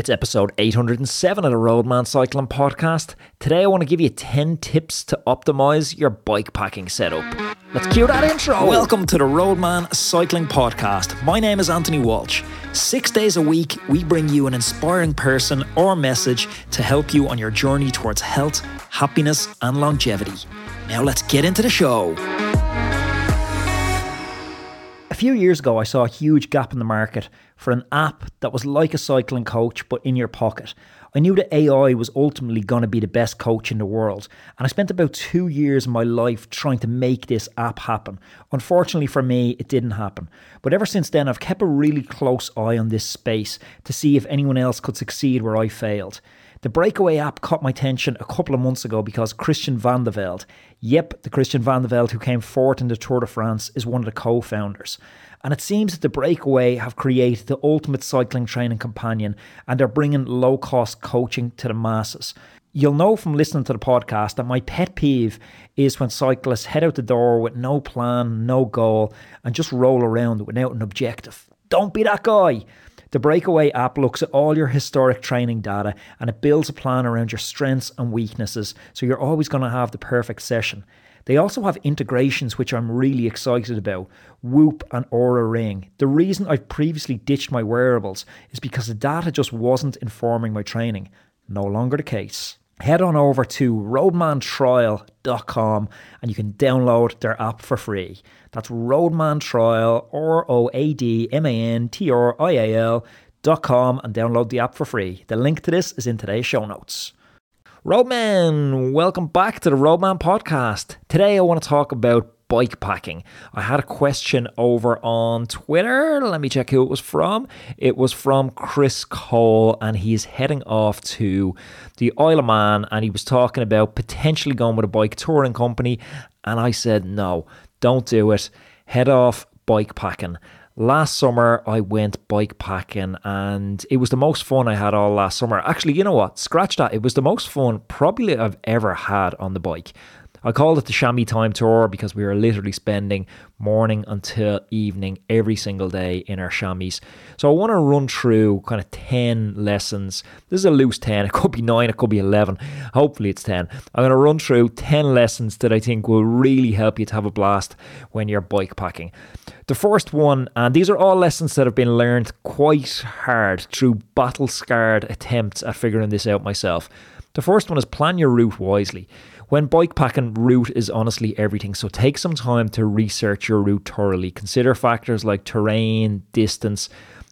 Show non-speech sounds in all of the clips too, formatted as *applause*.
It's episode 807 of the Roadman Cycling Podcast. Today I want to give you 10 tips to optimize your bike packing setup. Let's cue that intro. Welcome to the Roadman Cycling Podcast. My name is Anthony Walsh. Six days a week, we bring you an inspiring person or message to help you on your journey towards health, happiness, and longevity. Now let's get into the show few years ago, I saw a huge gap in the market for an app that was like a cycling coach but in your pocket. I knew that AI was ultimately going to be the best coach in the world, and I spent about two years of my life trying to make this app happen. Unfortunately for me, it didn't happen. But ever since then, I've kept a really close eye on this space to see if anyone else could succeed where I failed. The Breakaway app caught my attention a couple of months ago because Christian Vande Velde, yep, the Christian Vande Velde who came fourth in the Tour de France, is one of the co founders. And it seems that the Breakaway have created the ultimate cycling training companion and they're bringing low cost coaching to the masses. You'll know from listening to the podcast that my pet peeve is when cyclists head out the door with no plan, no goal, and just roll around without an objective. Don't be that guy. The Breakaway app looks at all your historic training data and it builds a plan around your strengths and weaknesses, so you're always going to have the perfect session. They also have integrations which I'm really excited about Whoop and Oura Ring. The reason I've previously ditched my wearables is because the data just wasn't informing my training. No longer the case. Head on over to roadmantrial.com and you can download their app for free. That's Roadman R O A D M A N T R I A L dot com and download the app for free. The link to this is in today's show notes. Roadman, welcome back to the Roadman podcast. Today I want to talk about bike packing. I had a question over on Twitter. Let me check who it was from. It was from Chris Cole, and he's heading off to the Isle of Man, and he was talking about potentially going with a bike touring company. And I said, no, don't do it. Head off bike packing. Last summer, I went bike packing and it was the most fun I had all last summer. Actually, you know what? Scratch that. It was the most fun probably I've ever had on the bike. I called it the Chamois Time Tour because we were literally spending morning until evening every single day in our chamois. So I want to run through kind of 10 lessons. This is a loose 10. It could be 9, it could be 11. Hopefully it's 10. I'm going to run through 10 lessons that I think will really help you to have a blast when you're bike packing. The first one, and these are all lessons that have been learned quite hard through battle scarred attempts at figuring this out myself. The first one is plan your route wisely. When bike packing, route is honestly everything. So take some time to research your route thoroughly. Consider factors like terrain, distance,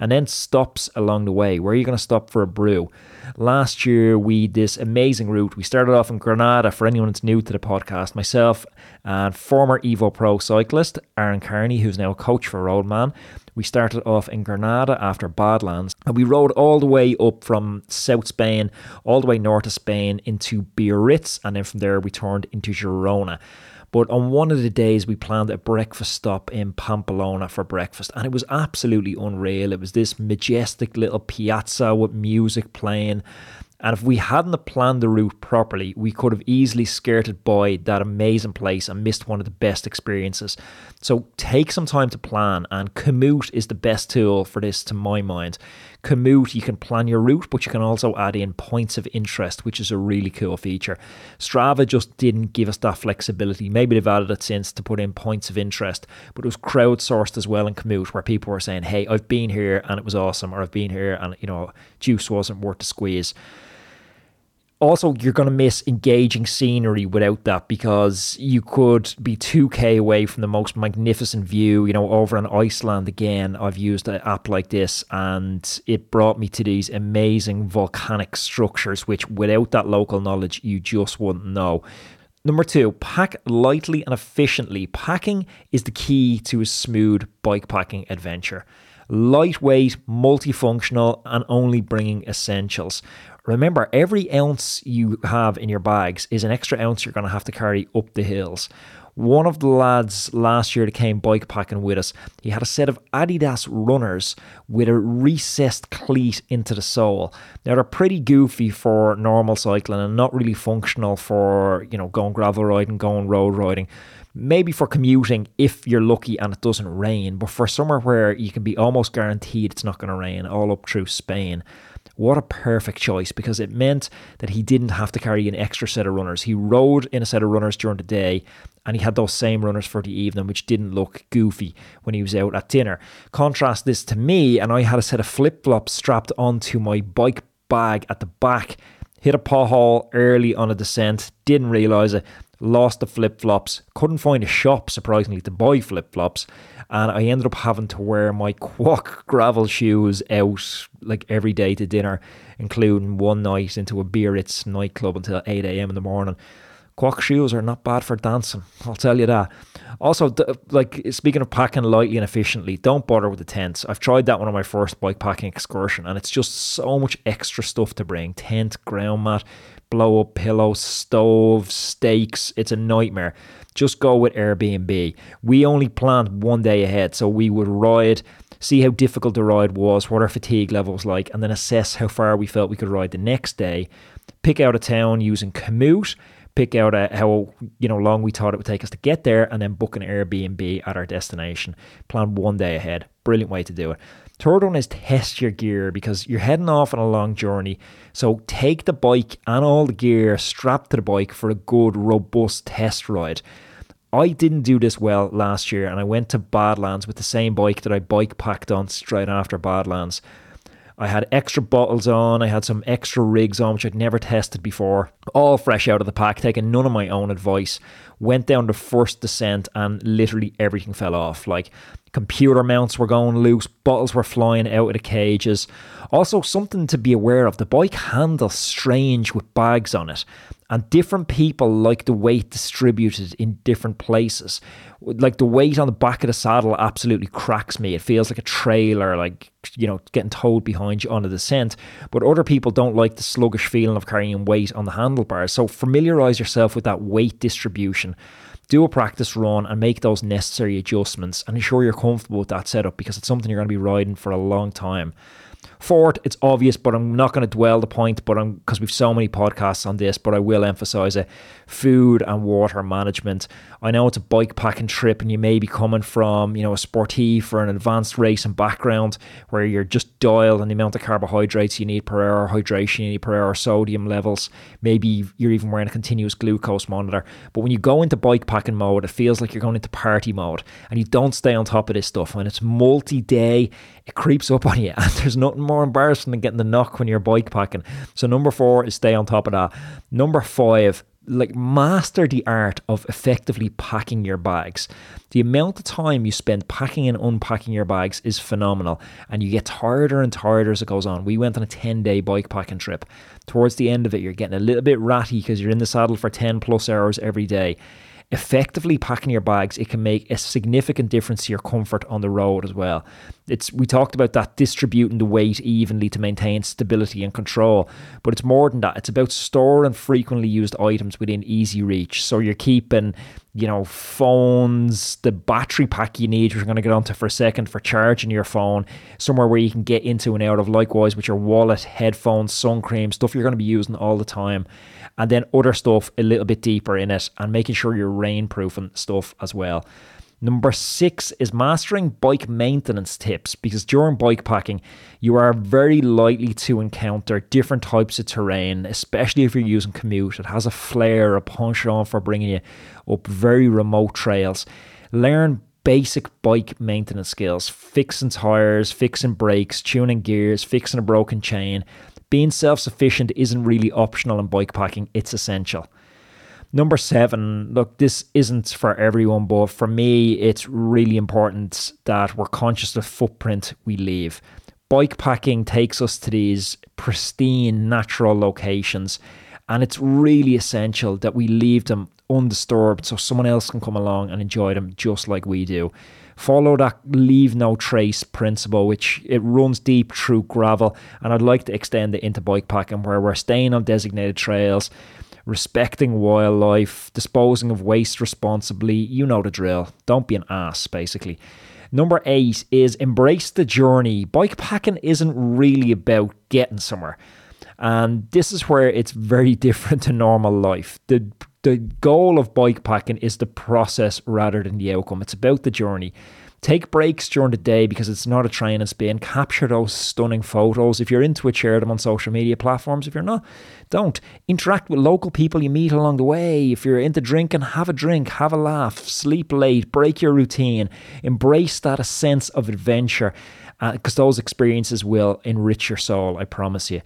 and then stops along the way. Where are you going to stop for a brew? Last year, we this amazing route. We started off in Granada. For anyone that's new to the podcast, myself and former Evo Pro cyclist Aaron Carney, who's now a coach for Roadman, we started off in Granada after Badlands, and we rode all the way up from South Spain, all the way north of Spain into Biarritz, and then from there we turned into Girona. But on one of the days, we planned a breakfast stop in Pamplona for breakfast, and it was absolutely unreal. It was this majestic little piazza with music playing. And if we hadn't planned the route properly, we could have easily skirted by that amazing place and missed one of the best experiences. So take some time to plan, and Komoot is the best tool for this, to my mind. Komoot, you can plan your route, but you can also add in points of interest, which is a really cool feature. Strava just didn't give us that flexibility. Maybe they've added it since to put in points of interest, but it was crowdsourced as well in Komoot, where people were saying, "Hey, I've been here and it was awesome," or "I've been here and you know, juice wasn't worth the squeeze." Also you're going to miss engaging scenery without that because you could be 2k away from the most magnificent view you know over in iceland again i've used an app like this and it brought me to these amazing volcanic structures which without that local knowledge you just wouldn't know Number two, pack lightly and efficiently. Packing is the key to a smooth bike packing adventure lightweight, multifunctional, and only bringing essentials. Remember, every ounce you have in your bags is an extra ounce you're going to have to carry up the hills. One of the lads last year that came bike packing with us, he had a set of Adidas runners with a recessed cleat into the sole. Now they're pretty goofy for normal cycling and not really functional for, you know, going gravel riding, going road riding maybe for commuting if you're lucky and it doesn't rain, but for somewhere where you can be almost guaranteed it's not going to rain all up through Spain, what a perfect choice because it meant that he didn't have to carry an extra set of runners. He rode in a set of runners during the day and he had those same runners for the evening, which didn't look goofy when he was out at dinner. Contrast this to me, and I had a set of flip flops strapped onto my bike bag at the back. Hit a pothole early on a descent, didn't realise it, lost the flip flops, couldn't find a shop surprisingly to buy flip flops, and I ended up having to wear my Quoc gravel shoes out like every day to dinner, including one night into a Biarritz nightclub until 8 a.m. in the morning. Quoc shoes are not bad for dancing, I'll tell you that. Also, like speaking of packing lightly and efficiently, don't bother with the tents. I've tried that one on my first bike packing excursion, and it's just so much extra stuff to bring tent, ground mat, blow up pillow, stove, stakes. It's a nightmare. Just go with Airbnb. We only planned one day ahead, so we would ride, see how difficult the ride was, what our fatigue level was like, and then assess how far we felt we could ride the next day. Pick out a town using Komoot pick out a, how you know long we thought it would take us to get there, and then book an Airbnb at our destination. Plan one day ahead. Brilliant way to do it. Third one is test your gear because you're heading off on a long journey. So take the bike and all the gear strapped to the bike for a good, robust test ride. I didn't do this well last year and I went to Badlands with the same bike that I bike packed on straight after Badlands. I had extra bottles on, I had some extra rigs on, which I'd never tested before, all fresh out of the pack, taking none of my own advice. Went down the first descent and literally everything fell off. Like computer mounts were going loose, bottles were flying out of the cages. Also, something to be aware of the bike handles strange with bags on it and different people like the weight distributed in different places. Like the weight on the back of the saddle absolutely cracks me. It feels like a trailer, like you know, getting towed behind you on a descent. But other people don't like the sluggish feeling of carrying weight on the handlebars. So familiarize yourself with that weight distribution. Do a practice run and make those necessary adjustments and ensure you're comfortable with that setup because it's something you're going to be riding for a long time. Fourth, it's obvious, but I'm not going to dwell the point, but I'm because we've so many podcasts on this, but I will emphasize it. Food and water management. I know it's a bike packing trip, and you may be coming from, you know, a sportive or an advanced racing background where you're just dialed on the amount of carbohydrates you need per hour, hydration you need per hour, sodium levels. Maybe you're even wearing a continuous glucose monitor. But when you go into bike packing mode, it feels like you're going into party mode, and you don't stay on top of this stuff. When it's multi-day, it creeps up on you, *laughs* and there's nothing more embarrassing than getting the knock when you're bike packing. So number four is stay on top of that. Number five, like master the art of effectively packing your bags. The amount of time you spend packing and unpacking your bags is phenomenal, and you get tireder and tireder as it goes on. We went on a 10 day bike packing trip. Towards the end of it, you're getting a little bit ratty because you're in the saddle for 10 plus hours every day effectively packing your bags, it can make a significant difference to your comfort on the road as well. It's we talked about that distributing the weight evenly to maintain stability and control, but it's more than that. It's about storing frequently used items within easy reach. So you're keeping, you know, phones, the battery pack you need, which we're going to get onto for a second for charging your phone, somewhere where you can get into and out of. Likewise with your wallet, headphones, sun cream, stuff you're going to be using all the time and then other stuff a little bit deeper in it and making sure you're rainproofing stuff as well. Number six is mastering bike maintenance tips because during bike packing, you are very likely to encounter different types of terrain, especially if you're using Komoot. It has a flair, a penchant for bringing you up very remote trails. Learn basic bike maintenance skills fixing tires, fixing brakes, tuning gears, fixing a broken chain, being self sufficient isn't really optional in bike packing, it's essential. Number seven, look, this isn't for everyone, but for me, it's really important that we're conscious of the footprint we leave. Bike packing takes us to these pristine natural locations, and it's really essential that we leave them undisturbed so someone else can come along and enjoy them just like we do follow that leave no trace principle, which it runs deep through gravel. And I'd like to extend it into bike packing where we're staying on designated trails, respecting wildlife, disposing of waste responsibly. You know the drill. Don't be an ass, basically. Number eight is embrace the journey. Bike packing isn't really about getting somewhere. And this is where it's very *laughs* different to normal life. The the goal of bike packing is the process rather than the outcome. It's about the journey. Take breaks during the day because it's not a training spin. Capture those stunning photos. If you're into it, share them on social media platforms. If you're not, don't. Interact with local people you meet along the way. If you're into drinking, have a drink, have a laugh, sleep late, break your routine, embrace that sense of adventure because uh, those experiences will enrich your soul, I promise you.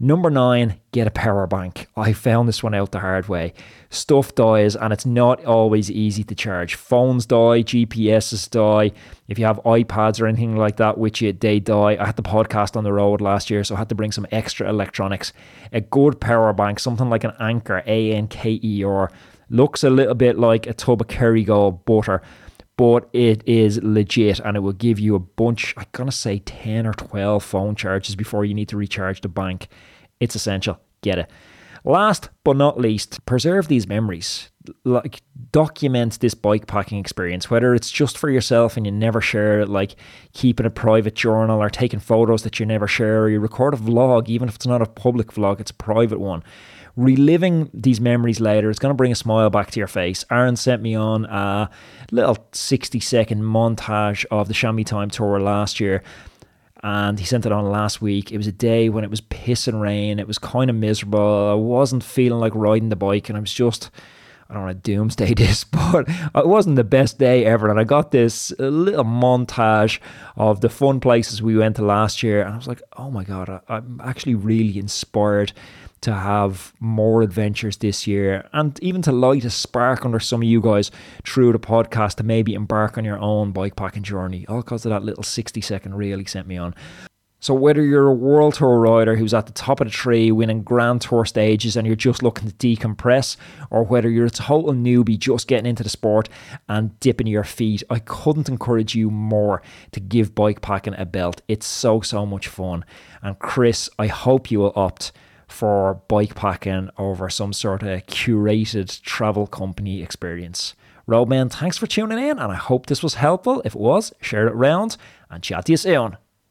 Number nine, get a power bank. I found this one out the hard way. Stuff dies and it's not always easy to charge. Phones die, GPSs die. If you have iPads or anything like that which you, they die. I had the podcast on the road last year, so I had to bring some extra electronics. A good power bank, something like an Anker, A N K E R, looks a little bit like a tub of Kerrygold butter but it is legit and it will give you a bunch, I'm going to say 10 or 12 phone charges before you need to recharge the bank. It's essential. Get it. Last but not least, preserve these memories. Like, document this bike packing experience, whether it's just for yourself and you never share it, like keeping a private journal or taking photos that you never share, or you record a vlog, even if it's not a public vlog, it's a private one reliving these memories later is going to bring a smile back to your face. Aaron sent me on a little 60 second montage of the Chamois Time Tour last year. And he sent it on last week. It was a day when it was pissing rain. It was kind of miserable. I wasn't feeling like riding the bike, and I was just, I don't want to doomsday *laughs* this, but it wasn't the best day ever. And I got this uh, little montage of the fun places we went to last year. And I was like, oh my God, I, I'm actually really inspired to have more adventures this year and even to light a spark under some of you guys through the podcast to maybe embark on your own bikepacking journey. All because of that little 60 second reel he sent me on. So, whether you're a world tour rider who's at the top of the tree winning grand tour stages and you're just looking to decompress, or whether you're a total newbie just getting into the sport and dipping your feet, I couldn't encourage you more to give bikepacking a belt. It's so, so much fun. And, Chris, I hope you will opt for bike packing over some sort of curated travel company experience. Roadman, thanks for tuning in, and I hope this was helpful. If it was, share it around and chat to you soon.